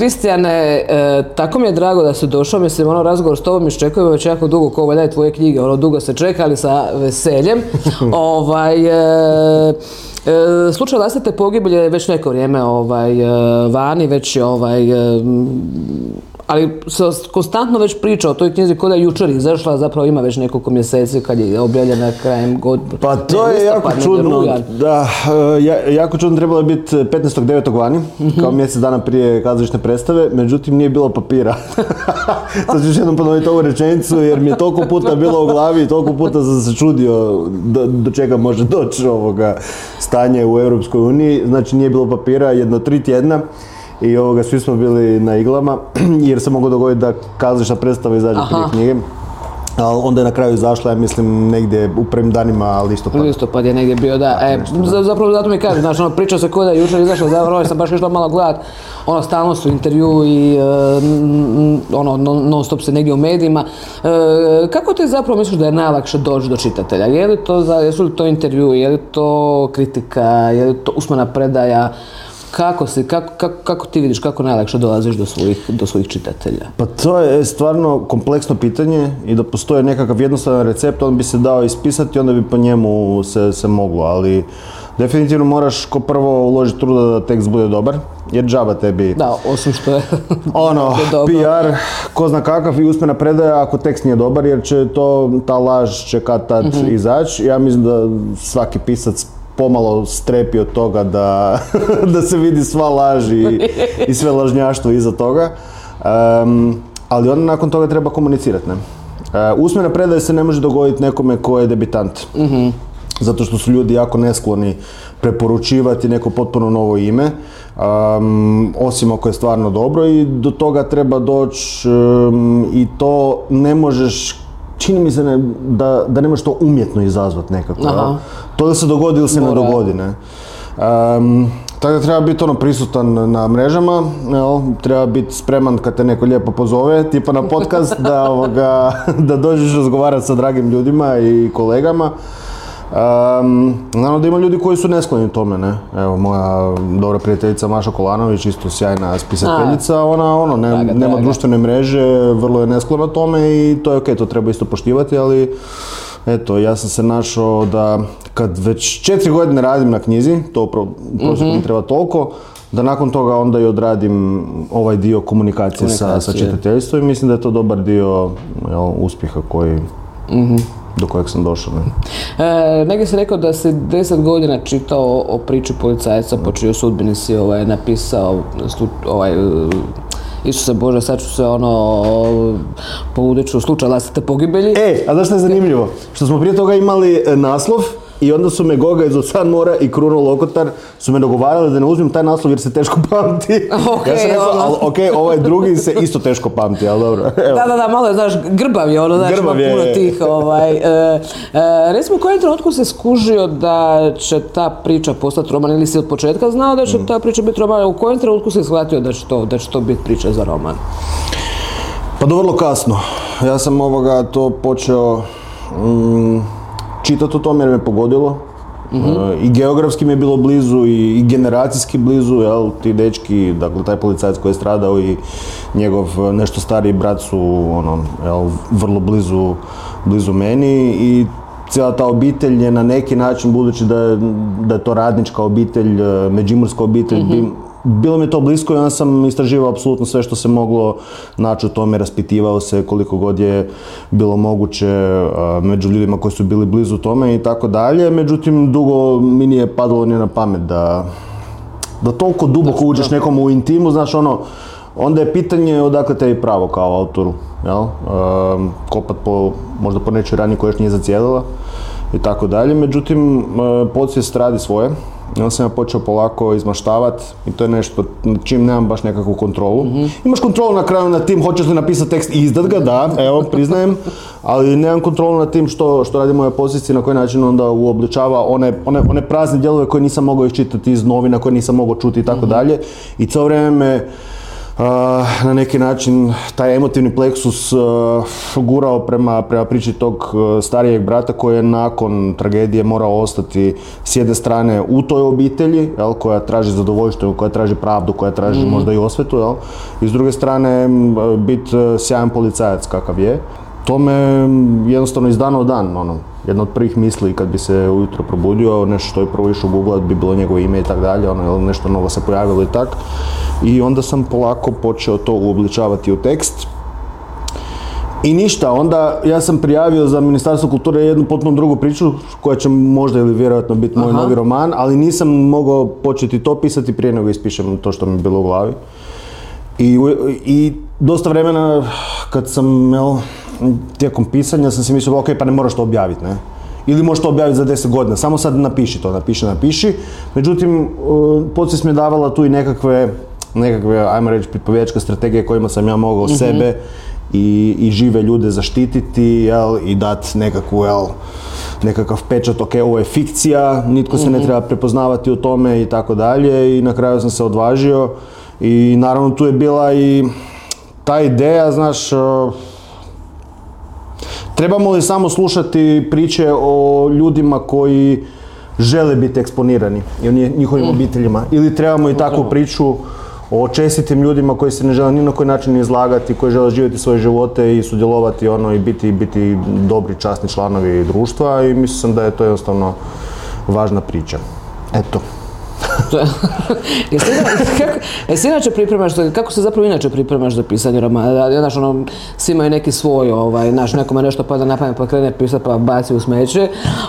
Kristijane, e, tako mi je drago da si došao, mislim, ono razgovor s tobom iščekujemo već jako dugo, ko valjda tvoje knjige, ono dugo se čekali sa veseljem. ovaj, e, e, slučaj vlastite pogibelje je već neko vrijeme ovaj, e, vani, već ovaj, e, ali se konstantno već priča o toj knjizi koja je jučer izašla, zapravo ima već nekoliko mjeseci kad je objavljena krajem godine. Pa to je jako čudno, da, e, ja- jako čudno trebalo je biti 15.9. vani, kao mjesec dana prije kazališne predstave, međutim nije bilo papira. Sad ću još jednom ponoviti ovu rečenicu jer mi je toliko puta bilo u glavi i toliko puta sam se čudio do, do čega može doći ovoga stanje u Europskoj uniji. Znači nije bilo papira jedno tri tjedna i ovoga, svi smo bili na iglama jer se moglo dogoditi da kazališna predstava izađe prije knjige. Ali onda je na kraju izašla, ja mislim, negdje u prvim danima listopada. Listopad je negdje bio, da. E, za- zapravo zato mi kažem, znaš, ono, priča se ko da je jučer izašla, zapravo sam baš išla malo gledat, ono, stalno su intervju i n- ono, non, non stop se negdje u medijima. E, kako ti zapravo misliš da je najlakše doći do čitatelja? Je li to, za, jesu li to intervju, je li to kritika, je li to usmena predaja? Kako, si, kako, kako, kako ti vidiš, kako najlakše dolaziš do svojih, do svojih čitatelja? Pa to je stvarno kompleksno pitanje i da postoji nekakav jednostavan recept, on bi se dao ispisati, onda bi po njemu se, se moglo, ali definitivno moraš ko prvo uložiti truda da tekst bude dobar, jer džaba tebi Da, osim što je... ono. PR, ko zna kakav i usmena predaja ako tekst nije dobar, jer će to, ta laž će kad tad Mhm. izaći. Ja mislim da svaki pisac pomalo strepi od toga da, da se vidi sva laž i, i sve lažnjaštvo iza toga. Em, ali onda nakon toga treba komunicirati, ne? E, usmena predaja se ne može dogoditi nekome ko je debitant. Zato što su ljudi jako neskloni preporučivati neko potpuno novo ime, um, osim ako je stvarno dobro i do toga treba doći um, i to ne možeš, čini mi se ne, da, da ne možeš to umjetno izazvati nekako. To da se dogodi ili se ne dogodi, ne. Um, tako da treba biti ono prisutan na mrežama, jel? treba biti spreman kad te neko lijepo pozove, tipa na podcast, da, ovoga, da dođeš razgovarati sa dragim ljudima i kolegama. Um, naravno da ima ljudi koji su neskloni tome, ne. Evo, moja dobra prijateljica Maša Kolanović, isto sjajna spisateljica, ona ono, ne, Draga, nema draga. društvene mreže, vrlo je nesklona tome i to je ok, to treba isto poštivati, ali eto, ja sam se našao da kad već četiri godine radim na knjizi, to pro, u prosjeku Mhm. mi treba toliko, da nakon toga onda i odradim ovaj dio komunikacije, sa, sa Komunikacije. čitateljstvom i mislim da je to dobar dio jel, uspjeha koji, Mhm. Do kojeg sam došao. Ne? E, negdje si rekao da si deset godina čitao o priči policajca po čijoj sudbini si ovaj, napisao slu, ovaj, Isuse Bože, sad ću se ono, poludit ću slučaj vlastite pogibelji. E, a znaš što je zanimljivo? Što smo prije toga imali e, naslov i onda su me Goga iz Ocan Mora i Kruno Lokotar su me dogovarali da ne uzmem taj naslov jer se teško pamti. Ok, ja sam rekao, ono. ali ok, ovaj drugi se isto teško pamti, ali dobro. Evo. Da, da, da, malo je, znaš, grbav je ono, znaš, Grbav je, puno je. tih, ovaj, e, e, recimo, u kojem trenutku se skužio da će ta priča postati roman ili si od početka znao da će Mm. ta priča biti roman, u kojem trenutku si shvatio da će to, da će to biti priča za roman? Pa do vrlo kasno. Ja sam ovoga to počeo mm, čitati o tome jer me pogodilo. E, I geografski mi je bilo blizu i, i generacijski blizu, jel, ti dečki, dakle taj policajac koji je stradao i njegov e, nešto stariji brat su ono, jel, vrlo blizu, blizu meni i cijela ta obitelj je na neki način, budući da je, da je to radnička obitelj, e, međimurska obitelj, bi- bilo mi je to blisko i onda sam istraživao apsolutno sve što se moglo naći u tome, raspitivao se koliko god je bilo moguće a, među ljudima koji su bili blizu tome i tako dalje. Međutim, dugo mi nije padalo ni na pamet da, da toliko duboko uđeš nekom u intimu, znaš ono, onda je pitanje odakle tebi pravo kao autoru, jel? Um, kopat po, možda po nečoj rani koja još nije zacijelila i tako dalje. Međutim, uh, podsvijest radi svoje. I onda sam ja počeo polako izmaštavati i to je nešto nad čim nemam baš nekakvu kontrolu. Imaš kontrolu na kraju nad tim hoćeš li napisati tekst i izdat ga, da, evo, priznajem, ali nemam kontrolu nad tim što, što radi moja pozicija i na koji način onda uobličava one, one, one prazne dijelove koje nisam mogao iščitati iz novina, koje nisam mogao čuti i tako dalje. I cijelo vrijeme me na neki način taj emotivni pleksus gurao prema, prema priči tog starijeg brata koji je nakon tragedije morao ostati s jedne strane u toj obitelji, jel, koja traži zadovoljstvo, koja traži pravdu, koja traži Mhm. možda i osvetu, jel, i s druge strane biti sjajan policajac kakav je. To me jednostavno iz dana u dan, ono, jedna od prvih misli kad bi se ujutro probudio, nešto što je prvo išao googlat bi bilo njegovo ime i tako dalje, ono, nešto novo se pojavilo i tak. I onda sam polako počeo to uobličavati u tekst. I ništa, onda ja sam prijavio za Ministarstvo kulture jednu potpuno drugu priču koja će možda ili vjerojatno biti moj Aha. novi roman, ali nisam mogao početi to pisati prije nego ispišem to što mi je bilo u glavi. I, i dosta vremena kad sam, jel, tijekom pisanja sam si mislio, ok, pa ne moraš to objaviti, ne? Ili možeš to objaviti za 10 godina, samo sad napiši to, napiši, napiši. Međutim, uh, podsvijest mi je davala tu i nekakve, nekakve, ajmo reći, pripovjedačke strategije kojima sam ja mogao sebe i, i žive ljude zaštititi, jel, i dati nekakvu, jel, nekakav pečat, ok, ovo je fikcija, nitko se ne treba prepoznavati u tome i tako dalje i na kraju sam se odvažio i naravno tu je bila i ta ideja, znaš, trebamo li samo slušati priče o ljudima koji žele biti eksponirani i o nji- njihovim obiteljima ili trebamo i takvu priču o čestitim ljudima koji se ne žele ni na koji način izlagati, koji žele živjeti svoje živote i sudjelovati ono i biti, biti dobri, časni članovi društva i mislio sam da je to jednostavno važna priča. Eto. jesi, kako, jesi inače pripremaš, kako se zapravo inače pripremaš za pisanje romana? Da, Znaš, ono, svi imaju neki svoj, ovaj, znaš, nekome nešto pada na pamet pa krene pisati pa baci u smeće,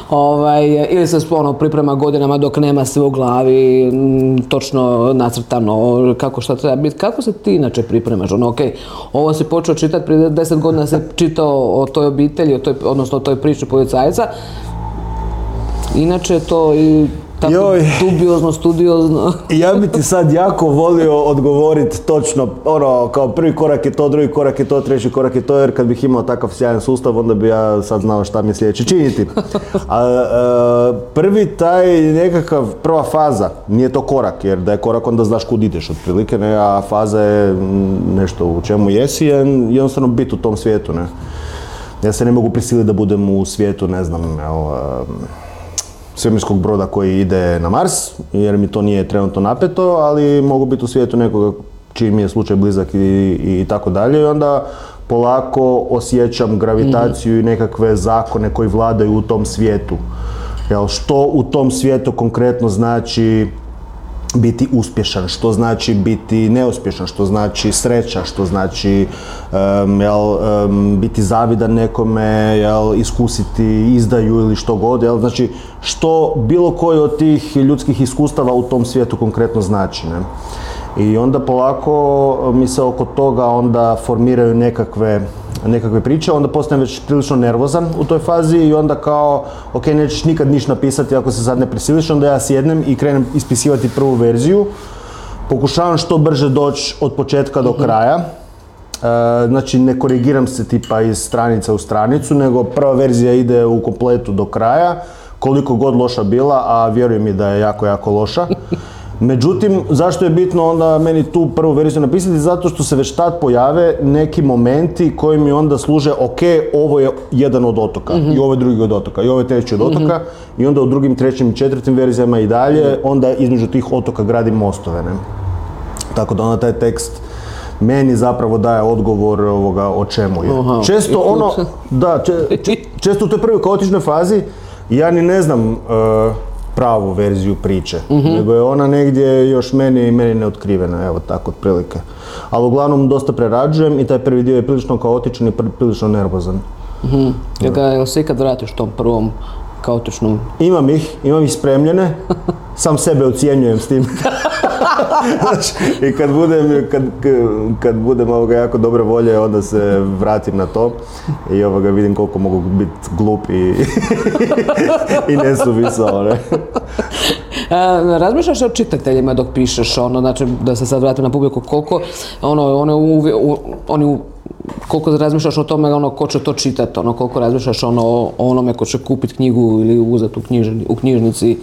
ovaj, ili se ono, priprema godinama dok nema sve u glavi, mm, točno nacrtano, kako šta treba biti. Kako se ti inače pripremaš? Ono, ok, ovo si počeo čitati prije deset godina se čitao o toj obitelji, o toj, odnosno o toj priči policajca, Inače to i tako Joj. dubiozno, studiozno. Ja bi ti sad jako volio odgovoriti točno, ono, kao prvi korak je to, drugi korak je to, treći korak je to, jer kad bih imao takav sjajan sustav, onda bi ja sad znao šta mi je sljedeće činiti. A, e, prvi taj nekakav, prva faza, nije to korak, jer da je korak onda znaš kud ideš otprilike, ne, a faza je nešto u čemu jesi, je jednostavno biti u tom svijetu, ne. Ja se ne mogu prisiliti da budem u svijetu, ne znam, evo, svemirskog broda koji ide na Mars, jer mi to nije trenutno napeto, ali mogu biti u svijetu nekoga čiji mi je slučaj blizak i, i tako dalje i onda polako osjećam gravitaciju i nekakve zakone koji vladaju u tom svijetu. Jel, što u tom svijetu konkretno znači biti uspješan, što znači biti neuspješan, što znači sreća, što znači em, jel, em, biti zavidan nekome, jel, iskusiti izdaju ili što god, jel, znači što bilo koji od tih ljudskih iskustava u tom svijetu konkretno znači. Ne? I onda polako mi se oko toga onda formiraju nekakve nekakve priče, onda postajem već prilično nervozan u toj fazi i onda kao, ok, nećeš nikad ništa napisati ako se sad ne prisiliš, onda ja sjednem i krenem ispisivati prvu verziju. Pokušavam što brže doći od početka do kraja. E, znači ne korigiram se tipa iz stranica u stranicu, nego prva verzija ide u kompletu do kraja, koliko god loša bila, a vjerujem mi da je jako, jako loša. Međutim, zašto je bitno onda meni tu prvu verziju napisati? Zato što se već tad pojave neki momenti koji mi onda služe, ok, ovo je jedan od otoka, i ovo je drugi od otoka, i ovo je treći od otoka, i onda u drugim, trećim i četvrtim verzijama i dalje, onda između tih otoka gradim mostove. Ne? Tako da onda taj tekst meni zapravo daje odgovor ovoga o čemu je. Aha, Često ono, da, če- če- često u toj prvoj kaotičnoj fazi ja ni ne znam e, pravu verziju priče, nego je ona negdje još meni i meni neotkrivena, evo tako otprilike. Ali uglavnom dosta prerađujem i taj prvi dio je prilično kaotičan i pr- prilično nervozan. Jel ga, jel se ikad vratiš tom prvom kaotičnom? Imam ih, imam ih spremljene, sam sebe ocjenjujem s tim. I kad budem, kad, kad budem ovoga jako dobre volje, onda se vratim na to i ovoga vidim koliko mogu biti glup i, i nesuvisao. Ne? E, razmišljaš o čitateljima dok pišeš, ono, znači, da se sad vratim na publiku, koliko, ono, one oni, u- koliko razmišljaš o tome, ono, ko će to čitati, ono, koliko razmišljaš ono, o onome ko će kupiti knjigu ili uzeti u, u knjižnici,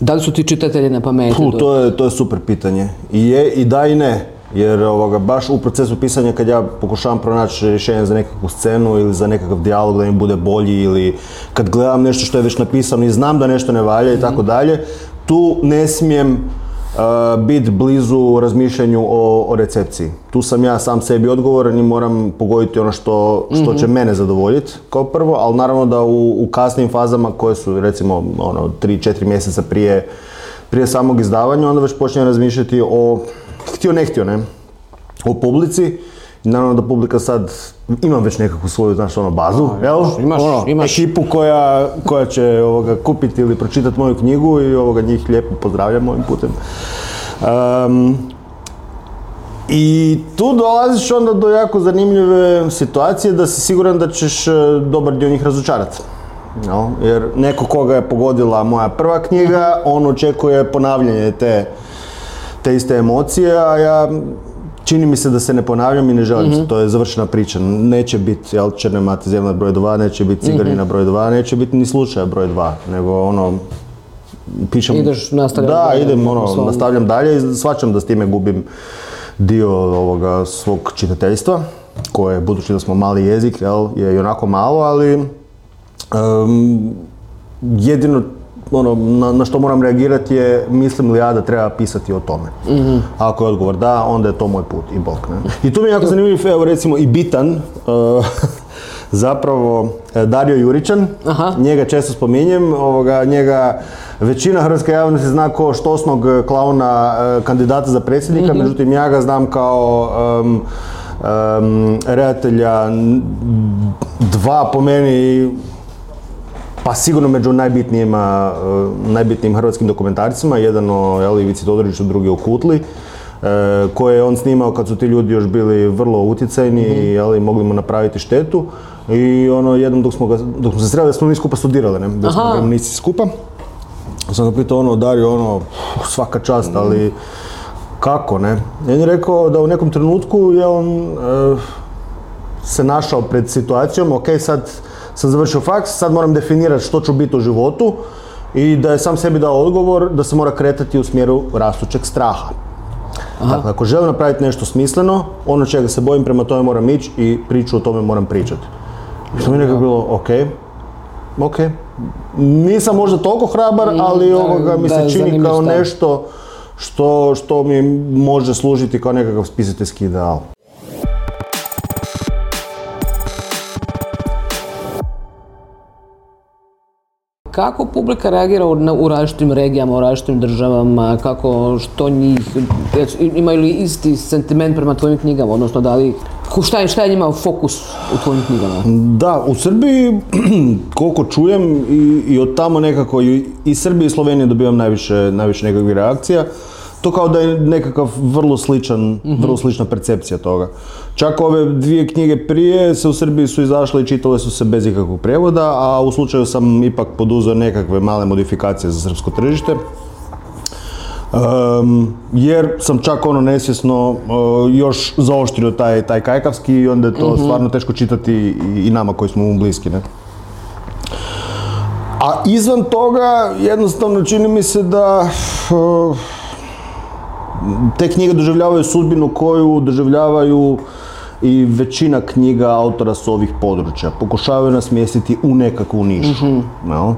da li su ti čitatelji na pameti? Pu, to, je, to je super pitanje. I je, i da i ne. Jer ovoga, baš u procesu pisanja kad ja pokušavam pronaći rješenje za nekakvu scenu ili za nekakav dijalog da mi bude bolji ili kad gledam nešto što je već napisano i znam da nešto ne valja i tako dalje, tu ne smijem uh, biti blizu razmišljanju o, o recepciji. Tu sam ja sam sebi odgovoran i moram pogoditi ono što, što će mene zadovoljiti kao prvo, ali naravno da u, u kasnim fazama koje su recimo ono 3-4 mjeseca prije, prije samog izdavanja, onda već počinjem razmišljati o, htio ne htio ne, o publici. Naravno da publika sad, imam već nekakvu svoju, znaš, ono, bazu, jel? imaš- Ono, imaš. ekipu koja, koja će ovoga, kupiti ili pročitati moju knjigu i ovoga, njih lijepo pozdravljam ovim putem. Ehm, I tu dolaziš onda do jako zanimljive situacije da si siguran da ćeš e, dobar dio njih razočarati. No, jer neko koga je pogodila moja prva knjiga, on očekuje ponavljanje te, te iste emocije, a ja čini mi se da se ne ponavljam i ne želim se, to je završena priča. Neće biti jel, Černe mate zemlja broj 2, neće biti Cigarina broj 2, neće biti ni slučaja broj 2, nego ono, pišem... Ideš, nastavljaš Da, dalje idem, po ono, svom- nastavljam dalje i shvaćam da s time gubim dio ovoga svog čitateljstva, koje, budući da smo mali jezik, jel, je i onako malo, ali em, jedino ono, na, na što moram reagirati je mislim li ja da treba pisati o tome. Ako je odgovor da, onda je to moj put i bok. Ne? I tu mi je jako zanimljiv, evo recimo i bitan, eh, zapravo eh, Dario Juričan, Aha. njega često spominjem, ovoga, njega većina hrvatske javnosti zna kao štosnog klauna eh, kandidata za predsjednika, međutim ja ga znam kao em, em, redatelja dva po meni pa sigurno među najbitnijima, eh, najbitnijim hrvatskim dokumentarcima, jedan o jel, Ivici Todoriću, drugi o Kutli, eh, koje je on snimao kad su ti ljudi još bili vrlo utjecajni i jel, mogli mu napraviti štetu. I ono, jednom dok smo, ga, dok smo se sreli, da smo mi skupa studirali, ne? Bili smo gramnici skupa. Sam ga pitao ono, Dario, ono, svaka čast, ali kako, ne? I on je rekao da u nekom trenutku je on eh, se našao pred situacijom, ok, sad sam završio faks, sad moram definirati što ću biti u životu i da je sam sebi dao odgovor da se mora kretati u smjeru rastućeg straha. Dakle, ako želim napraviti nešto smisleno, ono čega se bojim, prema tome moram ići i priču o tome moram pričati. I to mi je nekako bilo, ok, ok. Nisam možda toliko hrabar, ali da, ovoga mi da, se čini kao nešto što, što mi može služiti kao nekakav spisateljski ideal. Kako publika reagira u, u različitim regijama, u različitim državama, kako, što njih, imaju li isti sentiment prema tvojim knjigama, odnosno da li, šta je, šta je njima fokus u tvojim knjigama? Da, u Srbiji, koliko čujem, i, i od tamo nekako, i, i Srbije i Slovenije dobivam najviše, najviše nekakvih reakcija. To kao da je nekakav vrlo sličan, vrlo slična percepcija toga. Čak ove dvije knjige prije se u Srbiji su izašle i čitale su se bez ikakvog prijevoda, a u slučaju sam ipak poduzeo nekakve male modifikacije za srpsko tržište. Um, jer sam čak ono nesvjesno uh, još zaoštrio taj, taj kajkavski i onda je to stvarno teško čitati i, i nama koji smo mu bliski. Ne? A izvan toga, jednostavno čini mi se da uh, te knjige doživljavaju sudbinu koju doživljavaju i većina knjiga autora s ovih područja. Pokušavaju nas smjestiti u nekakvu nišu. jel?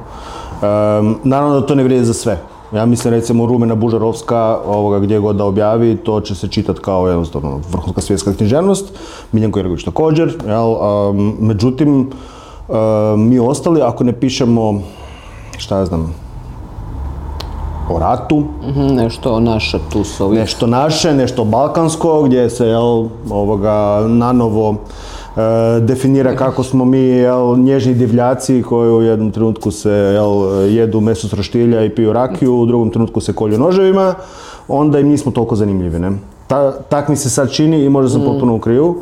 Em, naravno da to ne vrijedi za sve. Ja mislim recimo Rumena Bužarovska, ovoga gdje god da objavi, to će se čitati kao jednostavno vrhunska svjetska književnost. Miljenko Jergović također, jel? Em, međutim, em, mi ostali ako ne pišemo, šta ja znam, o ratu, Mhm, Nešto naše tu s ovih. nešto naše, nešto balkansko, gdje se jel, ovoga, nanovo e, definira kako smo mi jel, nježni divljaci koji u jednom trenutku se jel, jedu meso s roštilja i piju rakiju, u drugom trenutku se kolju noževima, onda im nismo toliko zanimljivi. Ne? Ta, tak mi se sad čini i možda sam potpuno u krivu.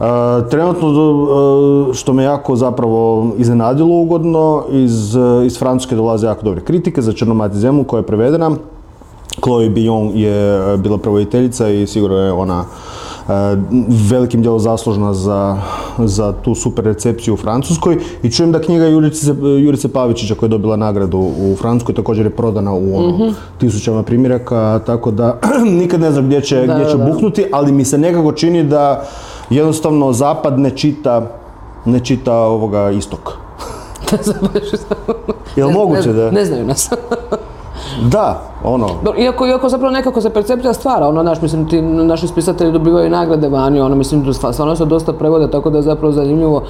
E, trenutno, e, što me jako zapravo iznenadilo ugodno, iz, iz Francuske dolaze jako dobre kritike za Črnomati zemlju koja je prevedena. Chloe Billon je e, bila prevoditeljica i sigurno je ona velikim dijelom zaslužna za, za tu super recepciju u Francuskoj i čujem da knjiga Jurice, Jurice Pavičića koja je dobila nagradu u Francuskoj također je prodana u ono, tisućama primjeraka, tako da nikad ne znam gdje će, gdje će da, da. buknuti, ali mi se nekako čini da jednostavno zapad ne čita, ne čita ovoga istok. Jel moguće ne, da? Ne znaju nas. Da, ono, Iako, iako zapravo nekako se percepcija stvara, ono, naš, mislim, ti naši spisatelji dobivaju nagrade vani, ono, mislim, stvarno se dosta prevode, tako da je zapravo zanimljivo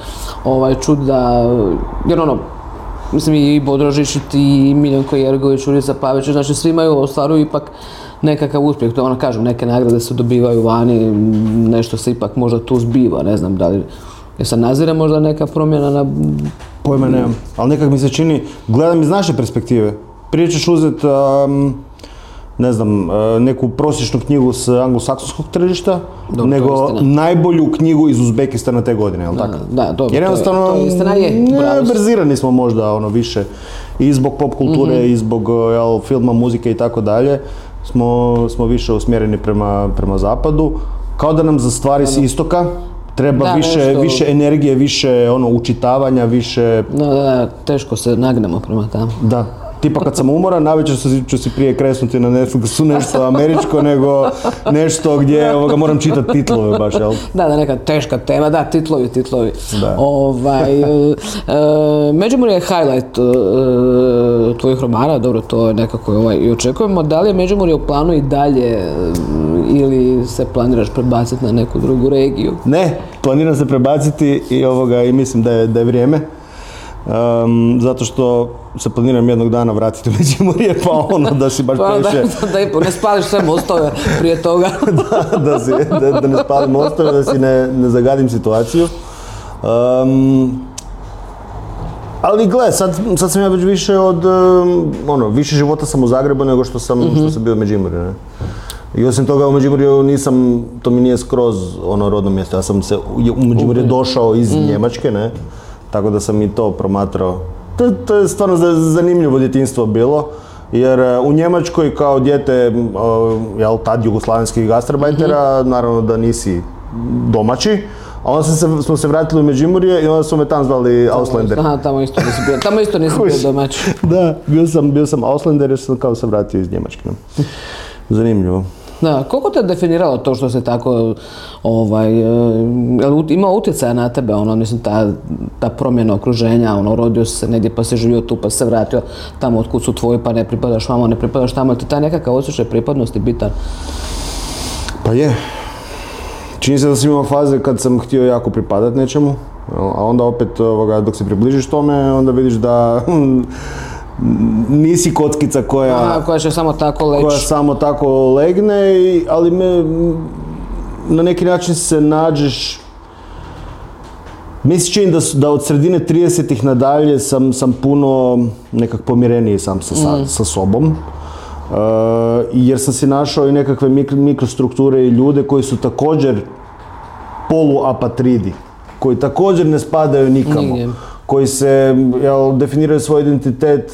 ovaj, čut da, jer ono, mislim, i Bodrožić, i ti, i Miljenko Jergović, Urica Pavić, znači svi imaju, ostvaruju ipak nekakav uspjeh, to ono, kažem, neke nagrade se dobivaju vani, nešto se ipak možda tu zbiva, ne znam, da li, je se nazire možda neka promjena na, pojma nemam, ali nekak mi se čini, gledam iz naše perspektive, prije ćeš uzeti, um, ne znam, uh, neku prosječnu knjigu s anglosaksonskog tržišta, to nego najbolju knjigu iz Uzbekistana te godine, jel tako? da, dobro, Jer to je- jednostavno, to je istina, je, ne, brzirani smo možda ono više i zbog pop kulture Mhm. i zbog uh, jel, filma, muzike i tako dalje, smo, smo više usmjereni prema, prema zapadu. Kao da nam za stvari s istoka treba Da, više, nešto- više energije, više ono učitavanja, više da, da, da, teško se nagnemo prema tamo. da. Tipa kad sam umoran, navečer ću, si- ću si prije kresnuti na Netflixu nešto američko nego nešto gdje ovoga, moram čitati titlove baš, jel? Da, da, neka teška tema, da, titlovi, titlovi. Da. Ovaj, e, e, Međimurje je highlight e, tvojih romana, dobro, to je nekako ovaj, i očekujemo. Da li je Međimurje u planu i dalje e, ili se planiraš prebaciti na neku drugu regiju? Ne, planiram se prebaciti i ovoga i mislim da je, da je vrijeme. Um, zato što se planiram jednog dana vratiti u Međimurje, pa ono da si baš Pa da, previše, da, ipak ne spališ sve mostove prije toga. da, da, si, da, da ne spalim mostove, da si ne, ne zagadim situaciju. Um, ali gle, sad, sad sam ja već više od, um, ono, više života sam u Zagrebu nego što sam, što sam bio u Međimurju, ne? I osim toga u Međimurju nisam, to mi nije skroz ono rodno mjesto, ja sam se u u Međimurje došao iz Njemačke, ne? Tako da sam i to promatrao. To, to je stvarno za- zanimljivo djetinstvo bilo, jer e, u Njemačkoj kao o, jel, tad jugoslavenskih gastarbajtera, naravno da nisi domaći, a onda se, smo se vratili u Međimurje i onda su me tam zvali Auslander. Aha, tamo isto nisi bio, tamo isto nisi bio domaći. Da, bio sam, bio sam Auslander jer sam kao se vratio iz Njemačke. Zanimljivo. Da, koliko te definiralo to što se tako, ovaj, e, jel ima utjecaja na tebe, ono, mislim, ta, ta promjena okruženja, ono, rodio se negdje pa si živio tu pa se vratio tamo otkud su tvoji pa ne pripadaš vamo, ne pripadaš tamo, ti taj nekakav osjećaj pripadnosti bitan? Pa je. Čini se da sam imao faze kad sam htio jako pripadat nečemu, a onda opet ovoga, dok se približiš tome, onda vidiš da nisi kockica koja, A, koja će samo tako leći. koja samo tako legne, i- ali me na neki način se nađeš mi se čini da, da od sredine 30-ih nadalje sam, sam puno nekak pomireniji sam sa, sa, sa sobom. Uh, jer sam si našao i nekakve mikro, mikrostrukture i ljude koji su također poluapatridi, koji također ne spadaju nikamo, Nigdje. Koji se jel, definiraju svoj identitet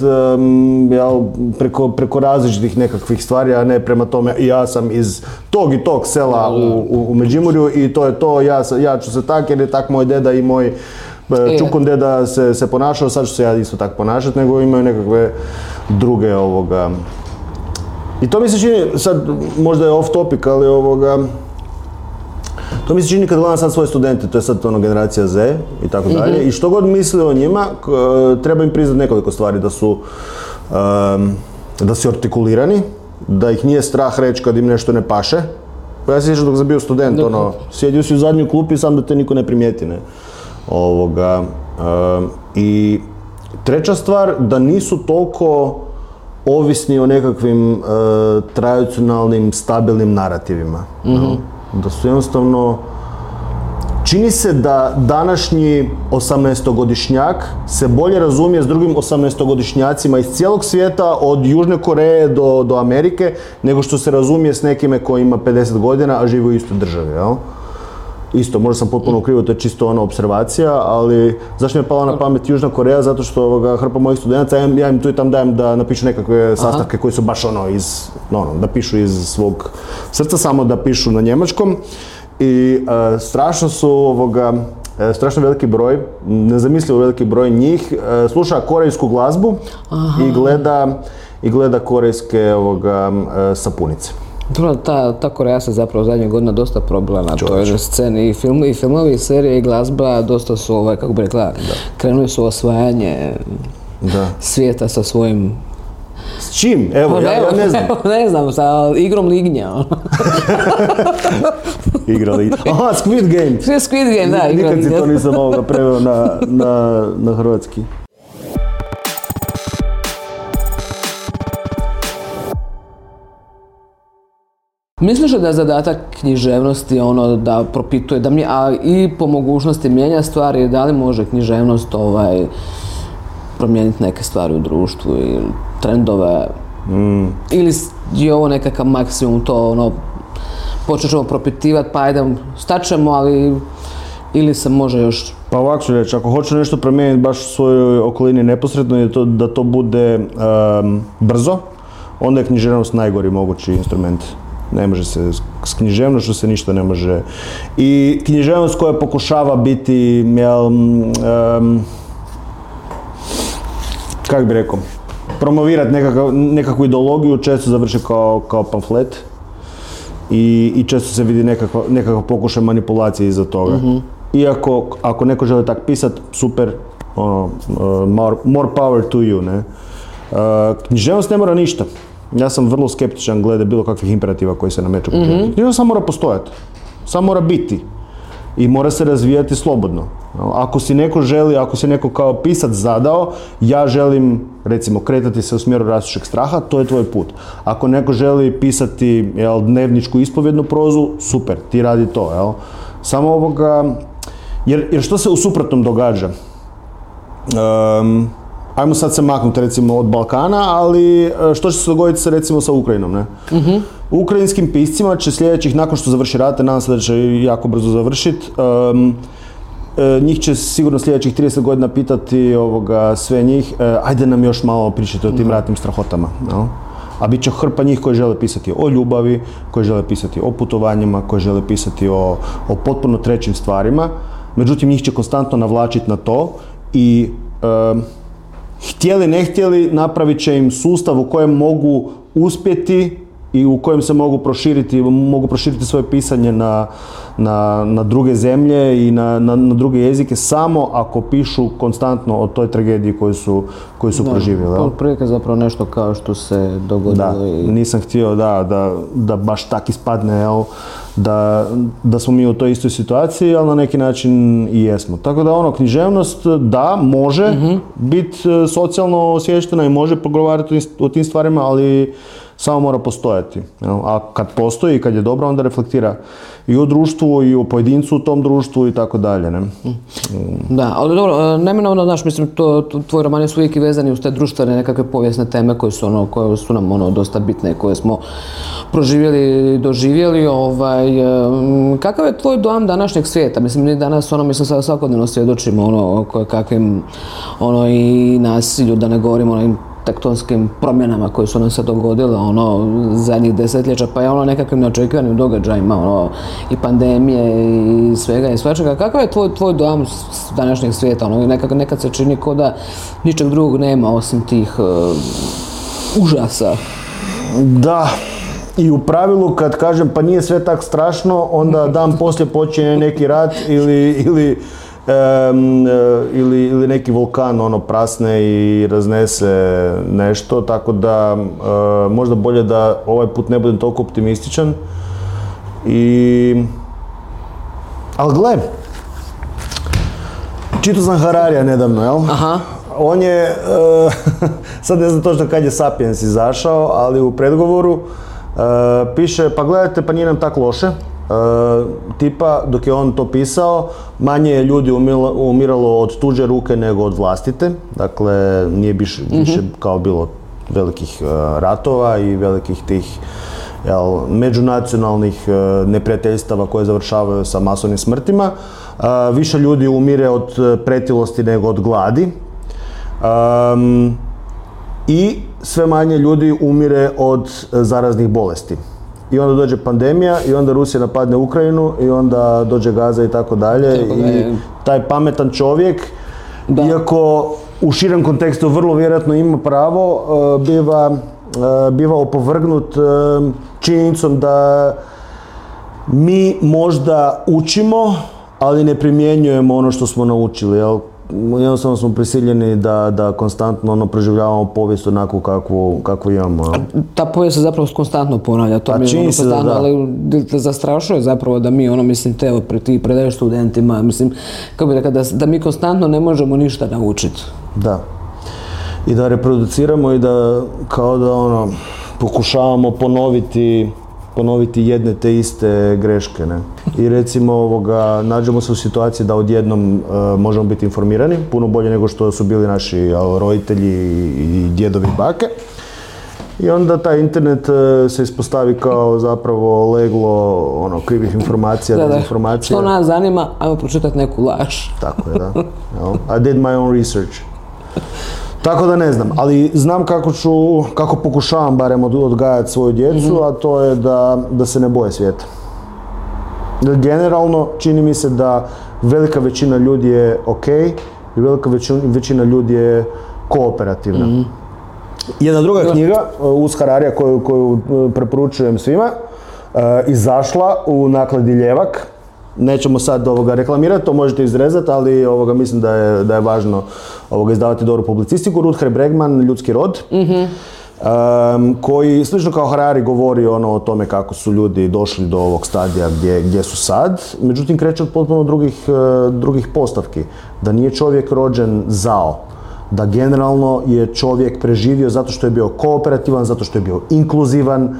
jel, preko, preko različitih nekakvih stvari, a ne prema tome ja sam iz tog i tog sela u, u, u Međimurju i to je to, ja, ja ću se tak jer je tak moj deda i moj e, E. čukun deda se, se ponašao, sad ću se ja isto tako ponašati, nego imaju nekakve druge ovoga, i to mi se čini, sad možda je off topic, ali ovoga, to mi se čini kad gledam sad svoje studente, to je sad ono generacija Z i tako dalje, i što god misle o njima, k- treba im priznati nekoliko stvari, da su, da su artikulirani, da ih nije strah reći kad im nešto ne paše. Pa ja se sjećam dok sam bio student, ono, sjedio si u zadnjoj klupi sam da te niko ne primijeti, ne. Ovoga, I treća stvar, da nisu toliko ovisni o nekakvim e, tradicionalnim, stabilnim narativima. no. Da su jednostavno Čini se da današnji 18-godišnjak se bolje razumije s drugim 18-godišnjacima iz cijelog svijeta, od Južne Koreje do, do Amerike, nego što se razumije s nekime koji ima 50 godina, a živi u istoj državi, jel? Isto, možda sam potpuno u krivu, to je čisto ona observacija, ali zašto mi je pala na pamet Južna Koreja? Zato što ovoga, hrpa mojih studenata, ja im, ja im tu i tam dajem da napišu nekakve sastavke koji su baš ono iz, no, ono, da pišu iz svog srca, samo da pišu na njemačkom. i e, strašno su ovoga, e, strašno veliki broj, nezamislivo veliki broj njih e, sluša korejsku glazbu i gleda i gleda korejske ovoga, sapunice. Dobro, ta, ta Koreja se zapravo zadnjih godina dosta probila na toj sceni i, film, i filmovi, i serije, i glazba, dosta su, ovaj, kako bi rekla, krenuli su osvajanje Da. svijeta sa svojim... S čim? Evo, ja, ja ne znam. ne znam, sa igrom lignja. ono. Igrali. Aha, Squid Game. Squid Game, da, igra Nikad si lignja. to nisam ovoga preveo na, na, na hrvatski. Misliš li da je zadatak književnosti ono da propituje, da mi, a i po mogućnosti mijenja stvari, da li može književnost ovaj, promijeniti neke stvari u društvu ili trendove, ili s- je ovo nekakav maksimum to ono, počet ćemo propitivati pa ajde, staćemo, ali ili se može još? Pa ovako ću reći, ako hoću nešto promijeniti baš u svojoj okolini neposredno je to da to bude em, brzo, onda je književnost najgori mogući instrument. Ne može se, s- književnošću se ništa ne može. I književnost koja pokušava biti, jel, em, kako bi rekao, promovirati nekakav, nekakvu ideologiju često završi kao, kao pamflet i, i često se vidi nekakav, nekakav pokušaj manipulacije iza toga. Iako, ako neko želi tak pisat, super, ono, uh, more, more power to you, ne. Uh, književnost ne mora ništa. Ja sam vrlo skeptičan glede bilo kakvih imperativa koji se nameću. mm Književnost samo mora postojati. Samo mora biti. I mora se razvijati slobodno. Ako si neko želi, ako si neko kao pisac zadao, ja želim recimo kretati se u smjeru rastućeg straha, to je tvoj put. Ako neko želi pisati jel, dnevničku ispovjednu prozu, super, ti radi to. Jel? Samo ovoga, jer, jer što se u suprotnom događa? Ehm, ajmo sad se maknuti recimo od Balkana, ali e, što će se dogoditi sa, recimo sa Ukrajinom, ne? Ukrajinskim piscima će sljedećih, nakon što završi rat, nadam se da će jako brzo završiti, njih će sigurno sljedećih 30 godina pitati ovoga, sve njih, e, ajde nam još malo pričati o tim ratnim strahotama. jel? A bit će hrpa njih koji žele pisati o ljubavi, koji žele pisati o putovanjima, koji žele pisati o, o potpuno trećim stvarima. Međutim, njih će konstantno navlačiti na to i htjeli ne htjeli napravit će im sustav u kojem mogu uspjeti i u kojem se mogu proširiti, mogu proširiti svoje pisanje na, na, na druge zemlje i na, na, na druge jezike samo ako pišu konstantno o toj tragediji koju su, koju su proživjeli. jel? Otprilike zapravo nešto kao što se dogodilo Da, i... nisam htio da, da, da baš tak ispadne, jel, da, da smo mi u toj istoj situaciji, ali na neki način i jesmo. Tako da ono, književnost, da, može biti socijalno osviještena i može progovarati o tim stvarima, ali samo mora postojati. A kad postoji i kad je dobra, onda reflektira i o društvu i o pojedincu u tom društvu i tako dalje. Ne? Da, ali dobro, e, neminovno, znaš, mislim, to, to- tvoji romani su uvijek i vezani uz te društvene nekakve povijesne teme koje su, ono, koje su nam ono, dosta bitne, koje smo proživjeli doživjeli. Ovaj, e, kakav je tvoj dojam današnjeg svijeta? Mislim, mi danas, ono, mislim, svakodnevno svjedočimo, ono, kakvim, ono, i nasilju, da ne govorimo o onim tektonskim promjenama koje su nam se dogodile ono zadnjih desetljeća pa je ono nekakvim neočekivanim događajima ono i pandemije i svega i svačega. Kakav je tvoj, tvoj dojam s današnjeg svijeta ono nekak, nekad se čini ko da ničeg drugog nema osim tih uh, užasa? Da, i u pravilu kad kažem pa nije sve tak strašno, onda dan poslije počinje neki rat ili, ili, ili, ili neki vulkan ono prasne i raznese nešto, tako da e, možda bolje da ovaj put ne budem toliko optimističan. I... Ali gle, čitao sam Hararija nedavno, jel? Aha. On je, e, sad ne znam točno kad je Sapiens izašao, ali u predgovoru e, piše, pa gledajte, pa nije nam tak loše. E, tipa, dok je on to pisao, manje je ljudi umiralo od tuđe ruke nego od vlastite. Dakle, nije biš- više kao bilo velikih e, ratova i velikih tih jel, međunacionalnih e, neprijateljstava koje završavaju sa masovnim smrtima. Više ljudi umire od pretilosti nego od gladi. Um, I sve manje ljudi umire od zaraznih bolesti. I onda dođe pandemija i onda Rusija napadne Ukrajinu i onda dođe Gaza i tako dalje i taj pametan čovjek Da. iako u širem kontekstu vrlo vjerojatno ima pravo, e, biva, e, biva opovrgnut e, činjenicom da mi možda učimo, ali ne primjenjujemo ono što smo naučili, jel? Jednostavno smo prisiljeni da, da konstantno ono proživljavamo povijest onako kakvu, kakvu imamo. jel? ta povijest se zapravo konstantno ponavlja, to Pa mi je ono se da da. ali zastrašuje zapravo da mi ono, mislim, te ti predaješ studentima, mislim, kako bi rekao, da, da mi konstantno ne možemo ništa naučiti. Da. I da reproduciramo i da kao da ono pokušavamo ponoviti ponoviti jedne te iste greške, ne? I recimo ovoga, nađemo se u situaciji da odjednom e, možemo biti informirani, puno bolje nego što su bili naši roditelji i djedovi bake. I onda taj internet e, se ispostavi kao zapravo leglo ono, krivih informacija, Da, dezinformacija. Što nas zanima, ajmo pročitati neku laž. Tako je, da. I did my own research. Tako da ne znam, ali znam kako ću, kako pokušavam barem od- odgajati svoju djecu, a to je da, da se ne boje svijeta. Generalno, čini mi se da velika većina ljudi je ok i velika većina, ljudi je kooperativna. Jedna druga knjiga uh, uz Hararija koju, koju uh, preporučujem svima, uh, izašla u nakladi Ljevak. Nećemo sad ovoga reklamirati, to možete izrezati, ali ovoga mislim da je, da je važno ovoga izdavati dobru publicistiku. Rutger Bregman, Ljudski rod, um, koji slično kao Harari govori ono o tome kako su ljudi došli do ovog stadija gdje, gdje su sad, međutim kreće od potpuno drugih, uh, drugih postavki. Da nije čovjek rođen zao, da generalno je čovjek preživio zato što je bio kooperativan, zato što je bio inkluzivan. E,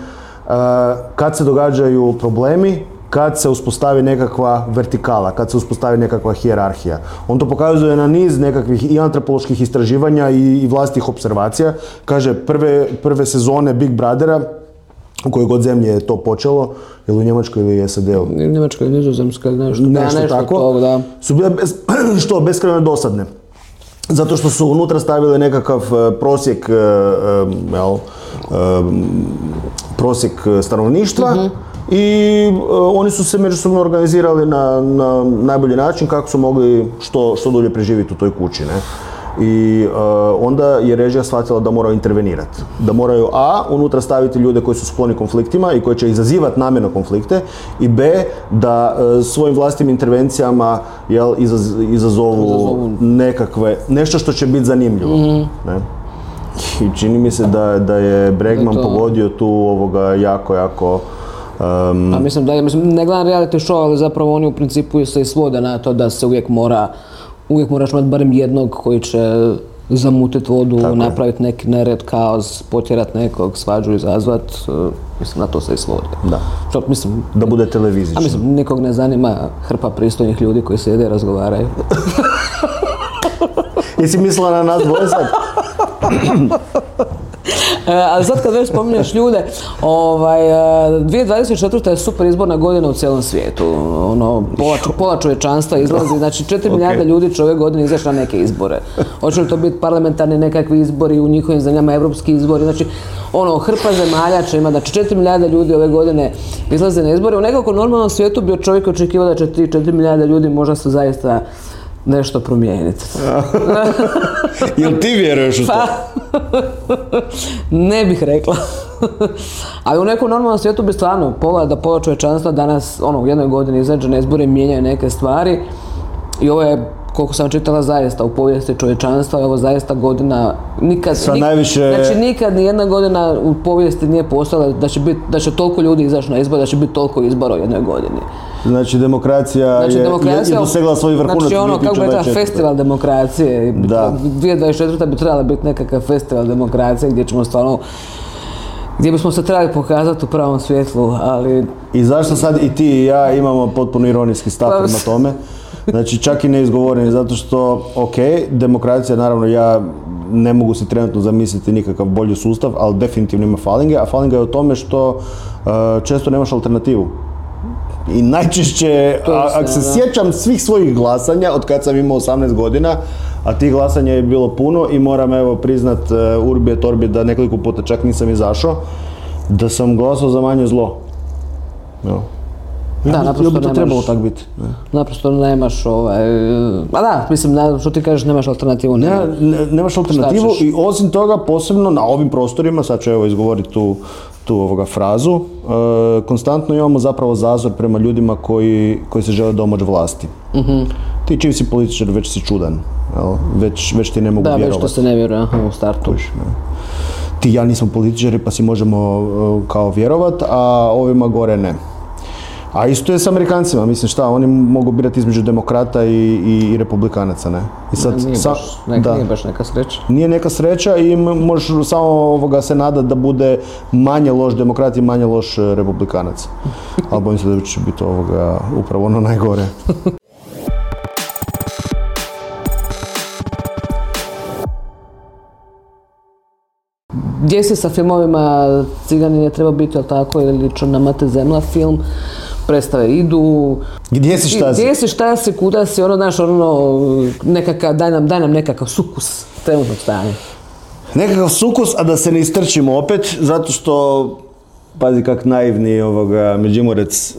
Kad se događaju problemi, kad se uspostavi nekakva vertikala, kad se uspostavi nekakva hijerarhija. On to pokazuje na niz nekakvih i antropoloških istraživanja i, i vlastitih observacija. Kaže, prve, prve sezone Big Brothera, u kojoj god zemlji je to počelo, ili u Njemačkoj ili SAD-u, Njemačka i Nizozemska, nešto, nešto, da, nešto tako, tog, da. su bile bez, što beskrajno dosadne. Zato što su unutra stavili nekakav e, prosjek, e, e, jel, prosjek stanovništva i e, oni su se međusobno organizirali na, na najbolji način kako su mogli što, što dulje preživjeti u toj kući. Ne? I e, onda je režija shvatila da moraju intervenirati. Da moraju A, unutra staviti ljude koji su skloni konfliktima i koji će izazivati namjerno konflikte i B, da e, svojim vlastitim intervencijama jel, izaz- izazovu, Izazovu. nekakve, nešto što će biti zanimljivo. Ne? I čini mi se da, da je Bregman to- pogodio tu ovoga jako, jako um, A mislim da je, mislim, ne gledam reality show, ali zapravo oni u principu se i svode na to da se uvijek mora, uvijek moraš imati barem jednog koji će zamutiti vodu, napraviti neki nered, kaos, potjerat nekog, svađu izazvat, e, mislim na to se i svode. Da. Što, mislim, da bude a televizičan. mislim, nikog ne zanima hrpa pristojnih ljudi koji sjede i razgovaraju. Jesi mislila na nas dvoje sad? E, ali sad kad već spominješ ljude, ovaj, e, 2024. je super izborna godina u cijelom svijetu. Ono, pola, pola čovječanstva izlazi, znači 4 milijarde ljudi će ove godine izaći na neke izbore. Hoće li to biti parlamentarni nekakvi izbori u njihovim zemljama, evropski izbori, znači ono, hrpa zemalja će imati, znači 4 milijarde ljudi ove godine izlaze na izbore. U nekako normalnom svijetu bi čovjek očekivao da će 3-4 milijarde ljudi možda se zaista nešto promijeniti. Jel ti vjeruješ u to? Pa, ne bih rekla. Ali u nekom normalnom svijetu bi stvarno pola da pola čovječanstva danas ono, u jednoj godini izađe na izbore i mijenjaju neke stvari. I ovo je, koliko sam čitala, zaista u povijesti čovječanstva, ovo zaista godina nikad... Sa nik- najviše- Znači nikad ni jedna godina u povijesti nije postojala da će, bit, da će toliko ljudi izaći na izbor, da će biti toliko izbora u jednoj godini. Znači demokracija, Znači, je, demokracija, je, dosegla svoj vrhunac Znači ono, kako bi rekla, 2024.. festival demokracije. I Da. 2024. bi trebala biti nekakav festival demokracije gdje ćemo stvarno gdje bismo se trebali pokazati u pravom svjetlu, ali I zašto sad i ti i ja imamo potpuno ironijski stav Pa, prema tome? Znači čak i neizgovoreni, zato što, ok, demokracija, naravno ja ne mogu si trenutno zamisliti nikakav bolji sustav, ali definitivno ima falinge, a falinga je u tome što uh, često nemaš alternativu. I najčešće, ako se sjećam svih svojih glasanja od kad sam imao 18 godina, a tih glasanja je bilo puno i moram evo priznat uh, urbi et orbi da nekoliko puta čak nisam izašao, da sam glasao za manje zlo. jel? Da, bi- naprosto bi to nemaš- trebalo tak biti. ne? Naprosto nemaš ovaj... Ma da, mislim, na, što ti kažeš, nemaš alternativu. Ne, ne- nemaš alternativu i osim toga posebno na ovim prostorima, sad ću evo izgovoriti tu, tu ovoga frazu, e, konstantno imamo zapravo zazor prema ljudima koji, koji se žele domoći vlasti. Mhm. Ti čim si političar već si čudan, jel? Već, već ti ne mogu Da, već vjerovati. to se ne vjeruje aha, u startu. Ti ja nismo političari pa si možemo e, kao vjerovat, a ovima gore ne. A isto je s Amerikancima, mislim šta, oni mogu birati između demokrata i, i, i republikanaca, ne? I sad, Nije sa- baš, neka, da. nije baš neka sreća. Nije neka sreća i možeš samo ovoga se nadat da bude manje loš demokrat i manje loš e, republikanac. Ali bojim se da će biti ovoga upravo ono najgore. Gdje si sa filmovima Ciganin je treba biti, jel tako, ili Črna mate zemla film, predstave idu. Gdje si šta si? Gdje si, šta si, kuda si, ono, znaš, ono, nekakav, daj nam, daj nam nekakav sukus trenutnog stanja. Nekakav sukus, a da se ne istrčimo opet, zato što pazi kak naivni ovoga Međimurec e,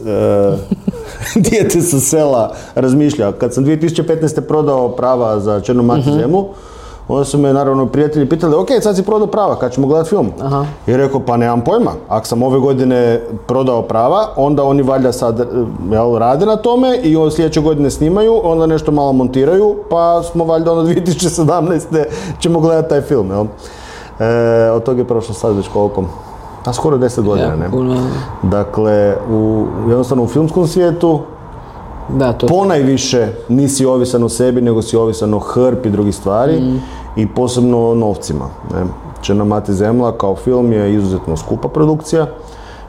dijete sa sela razmišlja. Kad sam 2015. prodao prava za Črnu mati zemlju, onda su me naravno prijatelji pitali, ok, sad si prodao prava, kad ćemo gledati film? Aha. I rekao, pa nemam pojma, ako sam ove godine prodao prava, onda oni valjda sad e, jel, rade na tome i od sljedeće godine snimaju, onda nešto malo montiraju, pa smo valjda ono 2017. ćemo gledati taj film, jel? E, od toga je prošlo sad već koliko? A skoro 10 godina, ne? Dakle, u, jednostavno u filmskom svijetu Da, to ponajviše nisi ovisan o sebi, nego si ovisan o hrpi drugih stvari i posebno o novcima. Ne? Črna mati zemlja kao film je izuzetno skupa produkcija,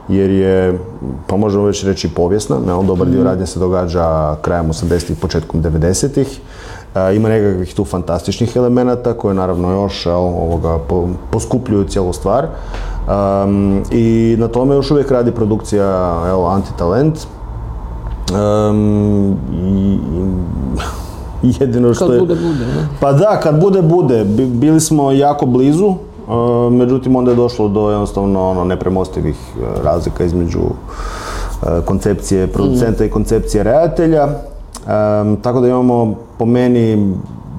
jer je, pa možemo već reći povijesna, ne? dobar dio radnje se događa krajem 80-ih, početkom 90-ih. E, ima nekakvih tu fantastičnih elemenata koje naravno još jel, ovoga, po- poskupljuju cijelu stvar. Um, I na tome još uvijek radi produkcija jel, Antitalent, Um, jedino što kad je... bude, bude. ne? Pa da, kad bude, bude. Bi- Bili smo jako blizu, uh, međutim onda je došlo do jednostavno ono, nepremostivih uh, razlika između uh, koncepcije producenta i koncepcije redatelja. Um, tako da imamo po meni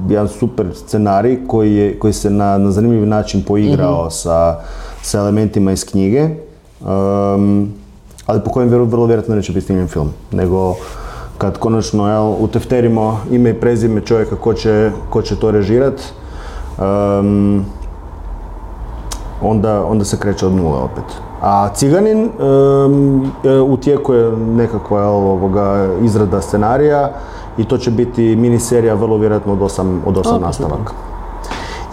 jedan super scenarij koji, je, koji se na, na zanimljiv način poigrao sa, sa elementima iz knjige. Um, ali po kojem vrlo, vrlo vjerojatno neće biti snimljen film, nego kad konačno jel, utefterimo ime i prezime čovjeka ko će, ko će to režirat, um, onda, onda se kreće od nule opet. A Ciganin um, u tijeku je nekakva jel, ovoga, izrada scenarija i to će biti miniserija vrlo vjerojatno od osam, od osam nastavaka.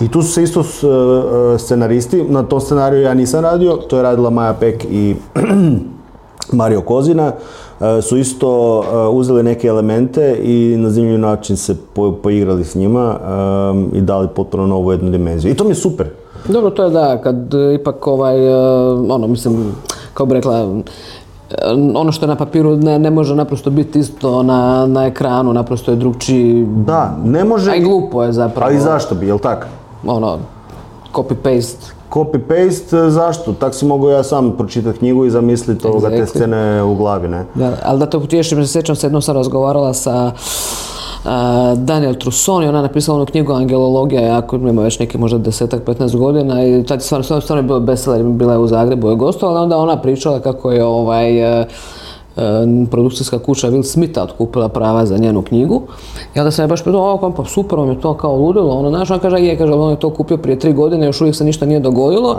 I tu su se isto s- e, e, scenaristi, na tom scenariju ja nisam radio, to je radila Maja Pek i Mario Kozina, e, su isto e, uzeli neke elemente i na zanimljiv način se po- poigrali s njima e, i dali potpuno novu jednu dimenziju. I to mi je super. Dobro, to je da, kad ipak ovaj, ono, mislim, kao bi rekla, ono što je na papiru ne, ne može naprosto biti isto na, na ekranu, naprosto je drugčiji, Da, ne može... a i glupo je zapravo. A i zašto bi, jel tak? Ono, copy-paste. Copy-paste, zašto? Tak si mogu ja sam pročitati knjigu i zamisliti ovoga te Exactly. scene u glavi, ne? Da, ali da te utješim, sjećam se, jednom sam razgovarala sa a, Daniel Trusson i ona je napisala onu knjigu Angelologija, jako ima već neki možda desetak, 15 godina i tad je stvarno, stvarno, stvarno je bio bestseller, bila je u Zagrebu, je gostovala, onda ona pričala kako je ovaj, e, e, produkcijska kuća Will Smitha otkupila prava za njenu knjigu. I onda sam ja baš pitao, o, pa super, vam je to kao ludilo, ono, znaš, ona kaže, je, kaže, on je to kupio prije tri godine, još uvijek se ništa nije dogodilo.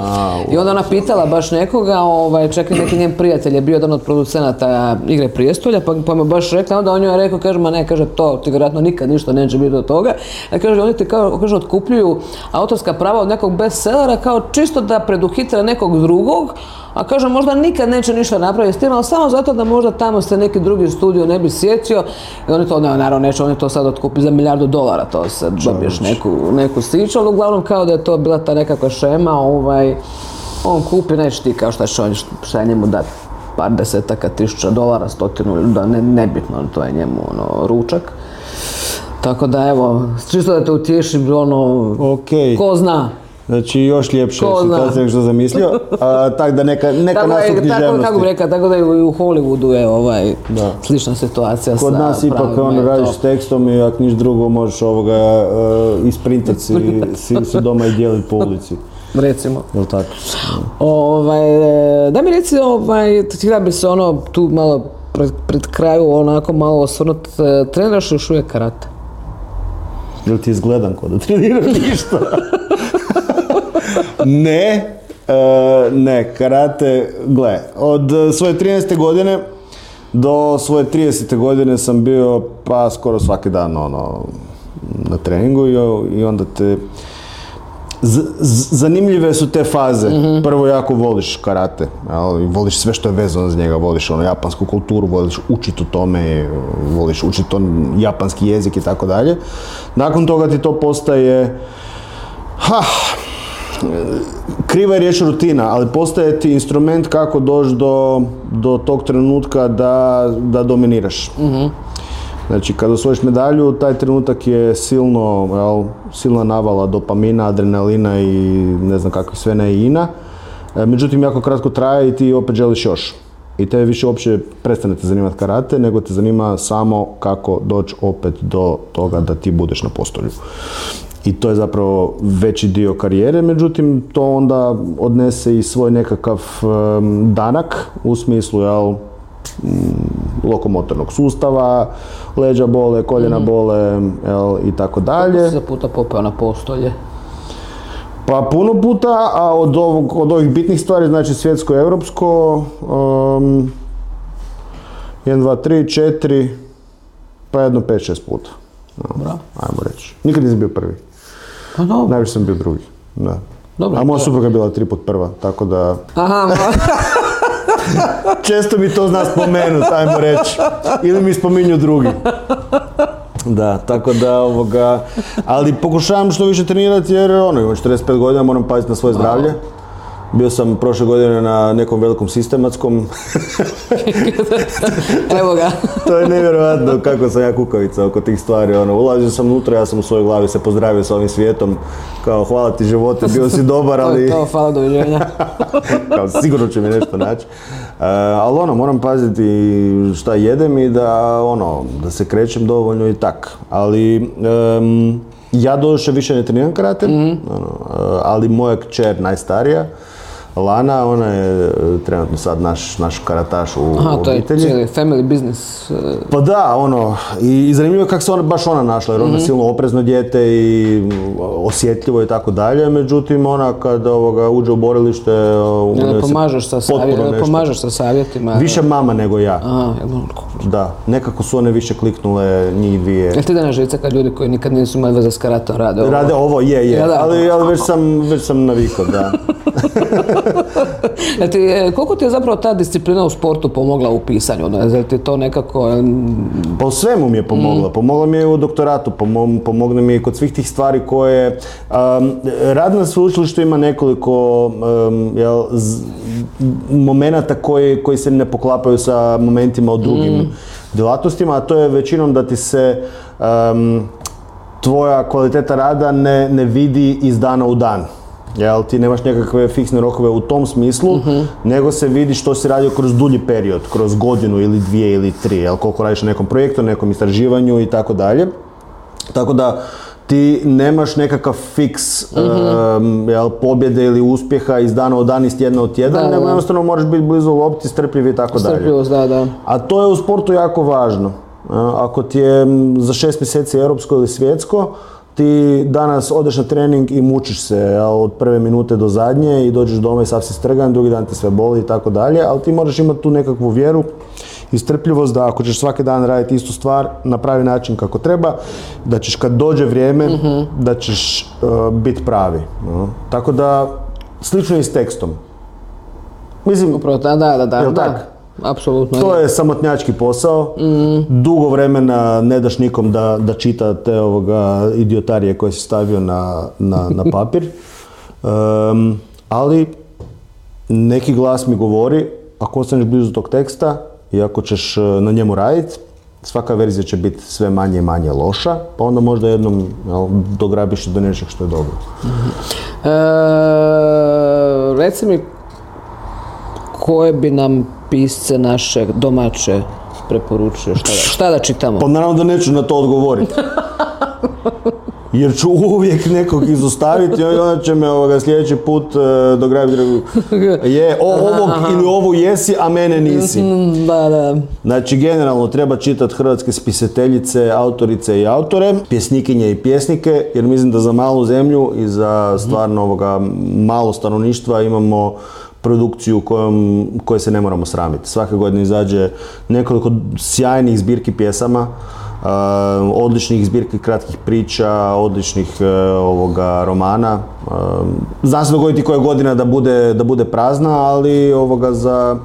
I onda ona pitala baš nekoga, ovaj, čak i neki njen prijatelj je bio jedan od producenata Igre prijestolja, pa, pa mu baš rekla, onda on joj je rekao, kaže, ma ne, kaže, to ti vjerojatno nikad ništa neće biti od toga. A kaže, oni ti kao, kaže, otkupljuju autorska prava od nekog bestsellera kao čisto da preduhitre nekog drugog, a kaže, možda nikad neće ništa napraviti s tim, ali samo zato da možda tamo se neki drugi studio ne bi sjetio. I oni to, ne, naravno neće, oni to sad otkupi za milijardu dolara, to se dobiješ neku, neku siću, ali uglavnom kao da je to bila ta nekakva šema, ovaj, on kupi, neće ti kao šta će on, šta je njemu dati par desetaka tisuća dolara, stotinu, da ne, nebitno, to je njemu ono, ručak. Tako da evo, čisto da te utješim, ono, Ok. ko zna. Znači još zna. situacija nego što zamislio. A, tak da neka, neka Tako, nas u je, tako, kako bi rekao, tako da i u Hollywoodu je ovaj, Da. slična situacija Kod sa nas ipak ono i radiš s tekstom i ako niš drugo možeš ovoga uh, isprintati si, si, si doma i dijeliti po ulici. Recimo. Jel tako? Ovaj, e, da mi reci, ovaj, htjela bi se ono tu malo pred, pred kraju onako malo osvrnut, e, treniraš još uvijek karate? Jel ti izgledam kod da treniraš ništa? Ne, e, ne, karate, gle, od svoje 13. godine do svoje 30. godine sam bio pa skoro svaki dan ono, na treningu i, i onda te Z- z- zanimljive su te faze. Prvo jako voliš karate, jel, i voliš sve što je vezano za njega, voliš ono japansku kulturu, voliš učiti o tome, voliš učiti on japanski jezik i tako dalje. Nakon toga ti to postaje ha, kriva je riječ rutina, ali postaje ti instrument kako doći do, do tog trenutka da, da dominiraš. Znači, kada osvojiš medalju, taj trenutak je silno, jel, silna navala dopamina, adrenalina i ne znam kakvih sve ne i ina. E, Međutim, jako kratko traje i ti opet želiš još. I te više uopće prestane te zanimati karate, nego te zanima samo kako doći opet do toga da ti budeš na postolju. I to je zapravo veći dio karijere, međutim to onda odnese i svoj nekakav danak u smislu jel, mm, lokomotornog sustava, leđa bole, koljena bole jel, i tako dalje. Za puta popeo na postolje. Pa puno puta, a od, ovog, od ovih bitnih stvari, znači svjetsko europsko, um, 1, 2, 3, 4, pa jedno 5, 6 puta. No, Bravo. Ajmo reći. Nikad nisam bio prvi. Pa dobro. Najviše sam bio drugi. Da. Dobro, a moja to- supruga je bila tri put prva, tako da Aha, često mi to zna spomenut, ajmo reći. Ili mi spominju drugi. Da, tako da ovoga, ali pokušavam što više trenirati jer ono, imam 45 godina, moram paziti na svoje zdravlje. Bio sam prošle godine na nekom velikom sistematskom. evo ga. to je nevjerojatno kako sam ja kukavica oko tih stvari. Ono, ulazio sam unutra, ja sam u svojoj glavi se pozdravio sa ovim svijetom. Kao, hvala ti živote, bio si dobar, To ali... je to, hvala doviđenja. kao sigurno će mi nešto naći. E, ali ono, moram paziti šta jedem i da ono, da se krećem dovoljno i tak. Ali ja doduše više ne treniram karate, ono, e, ali moja kćer najstarija, Lana, ona je e, trenutno sad naš, naš karataš u Aha, to je cijeli family business. e, Pa da, ono, i, i zanimljivo je kako se ona, baš ona našla, jer ona je silno oprezno dijete i mm, osjetljivo i tako dalje, međutim ona kad ovoga, uđe u borilište, u Ne njoj se pomažeš sa, savjet, pomažeš sa savjetima. Više mama nego ja, Aha, da. Nekako su one više kliknule njih dvije. jel ti da na žice kad ljudi koji nikad nisu imali veze s karatom rade ovo? Rade ovo, je, je, Ja, da. ali, ali već, sam, već sam navikao, da. Ti, e, koliko ti je zapravo ta disciplina u sportu pomogla u pisanju? Jel ti to nekako... jel, Pa u svemu mi je pomogla. Pomogla mi je u doktoratu, pomo- pomogne mi je kod svih tih stvari koje... Um, rad na sveučilištu ima nekoliko um, jel, z- momenata koji, koji se ne poklapaju sa momentima u drugim djelatnostima, a to je većinom da ti se um, tvoja kvaliteta rada ne, ne vidi iz dana u dan. Jel, ti nemaš nekakve fiksne rokove u tom smislu, nego se vidi što si radio kroz dulji period, kroz godinu ili dvije ili tri, jel, koliko radiš na nekom projektu, nekom istraživanju i tako dalje. Tako da ti nemaš nekakav fiks em, jel, pobjede ili uspjeha iz dana u dan, iz tjedna u tjedan, Da, nego jednostavno moraš biti blizu lopti, strpljiv i tako dalje. Strpljivost, da, da. A to je u sportu jako važno. Ako ti je za šest mjeseci europsko ili svjetsko, ti danas odeš na trening i mučiš se od prve minute do zadnje i dođeš doma i sav si strgan, drugi dan te sve boli i tako dalje, ali ti moraš imati tu nekakvu vjeru i strpljivost da ako ćeš svaki dan raditi istu stvar na pravi način kako treba, da ćeš kad dođe vrijeme, da ćeš biti pravi. no. Tako da, slično je i s tekstom. Mislim, Upravo, da, da, da, da. Jel da. tak? Apsolutno. To je samotnjački posao. Dugo vremena ne daš nikom da, da čita te ovoga idiotarije koje si stavio na, na, na papir. Em, ali neki glas mi govori, ako ostaneš blizu tog teksta i ako ćeš e, na njemu raditi, svaka verzija će biti sve manje i manje loša, pa onda možda jednom jel, dograbiš do nečeg što je dobro. E, reci mi koje bi nam pisce naše domaće preporučio, šta da, šta da čitamo? Pa naravno da neću na to odgovoriti. Jer ću uvijek nekog izostaviti i onda će me ovoga sljedeći put uh, dograbiti je o, ovog ili ovu jesi, a mene nisi. Mm, Da, da. Znači, generalno treba čitati hrvatske spisateljice, autorice i autore, pjesnikinje i pjesnike, jer mislim da za malu zemlju i za stvarno ovoga malo stanovništva imamo produkciju kojom, koje se ne moramo sramiti. Svake godine izađe nekoliko sjajnih zbirki pjesama, uh, odličnih zbirki kratkih priča, odličnih uh, ovoga romana. Uh, zna se dogoditi koja godina da bude, da bude prazna, ali ovoga za,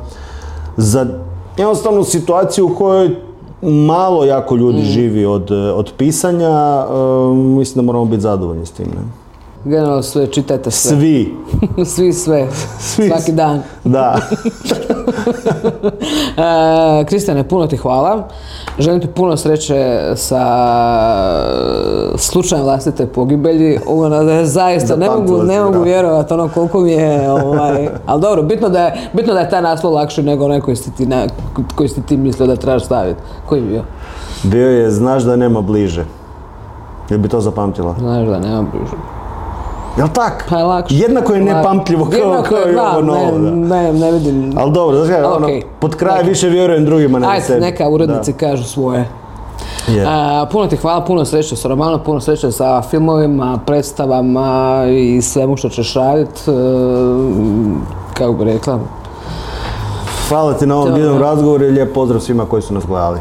za jednostavnu situaciju u kojoj malo jako ljudi živi od, od pisanja, uh, mislim da moramo biti zadovoljni s tim. Ne? Generalno sve, čitajte sve. Svi. Svi sve. Svi. Svaki dan. Da. E, Kristijane, puno ti hvala. Želim ti puno sreće sa slučajem vlastite pogibelji. Ovo je zaista, ne mogu, ne mogu vjerovati ono koliko mi je, ovaj, ali dobro, bitno da, je, bitno da je taj naslov lakši nego onaj koji si ti, na, koji si ti mislio da trebaš staviti. Koji bi bio? Bio je, znaš da nema bliže. Jel bi to zapamtila? Znaš da nema bliže. Jel tak? Pa je lakše. Jednako je nepamtljivo kao, Jednako kao i da, ovo novo. ne, Da. ne, ne vidim. Ali dobro, znaš kaj, ono, pod kraj Neka. više vjerujem drugima nego Ajde, sebi. neka urednici kažu svoje. Je. A, puno ti hvala, puno sreće sa romanom, puno sreće sa filmovima, predstavama i svemu što ćeš raditi. kako bi rekla, Hvala ti na ovom divnom da. razgovoru i lijep pozdrav svima koji su nas gledali.